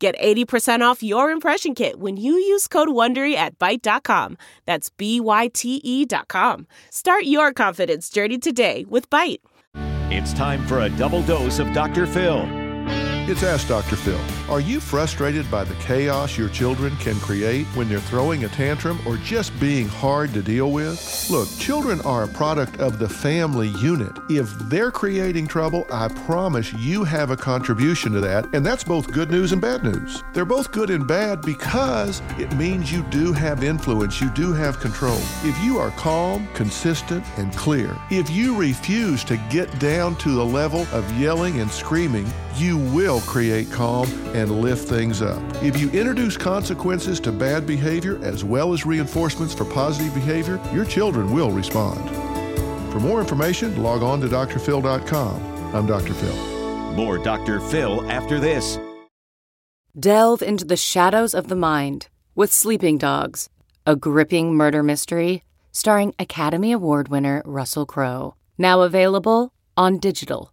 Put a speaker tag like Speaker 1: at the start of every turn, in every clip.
Speaker 1: Get 80% off your impression kit when you use code WONDERY at Byte.com. That's B-Y-T-E dot com. Start your confidence journey today with Byte.
Speaker 2: It's time for a double dose of Dr. Phil.
Speaker 3: It's Ask Dr. Phil. Are you frustrated by the chaos your children can create when they're throwing a tantrum or just being hard to deal with? Look, children are a product of the family unit. If they're creating trouble, I promise you have a contribution to that, and that's both good news and bad news. They're both good and bad because it means you do have influence, you do have control. If you are calm, consistent, and clear, if you refuse to get down to the level of yelling and screaming, you will create calm and lift things up. If you introduce consequences to bad behavior as well as reinforcements for positive behavior, your children will respond. For more information, log on to drphil.com. I'm Dr. Phil.
Speaker 2: More Dr. Phil after this.
Speaker 4: Delve into the shadows of the mind with Sleeping Dogs, a gripping murder mystery starring Academy Award winner Russell Crowe. Now available on digital.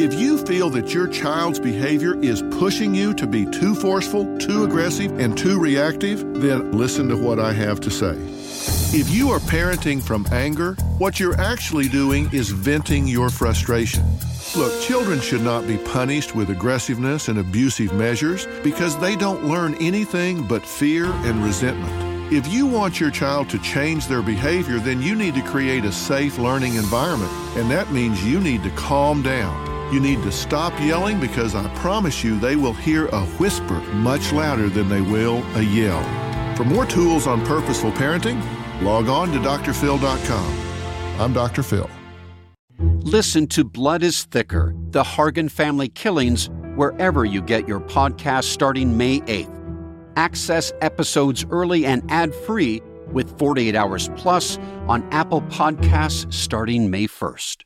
Speaker 3: If you feel that your child's behavior is pushing you to be too forceful, too aggressive, and too reactive, then listen to what I have to say. If you are parenting from anger, what you're actually doing is venting your frustration. Look, children should not be punished with aggressiveness and abusive measures because they don't learn anything but fear and resentment. If you want your child to change their behavior, then you need to create a safe learning environment, and that means you need to calm down. You need to stop yelling because I promise you they will hear a whisper much louder than they will a yell. For more tools on purposeful parenting, log on to drphil.com. I'm Dr. Phil.
Speaker 5: Listen to Blood is Thicker The Hargan Family Killings wherever you get your podcast starting May 8th. Access episodes early and ad free with 48 Hours Plus on Apple Podcasts starting May 1st.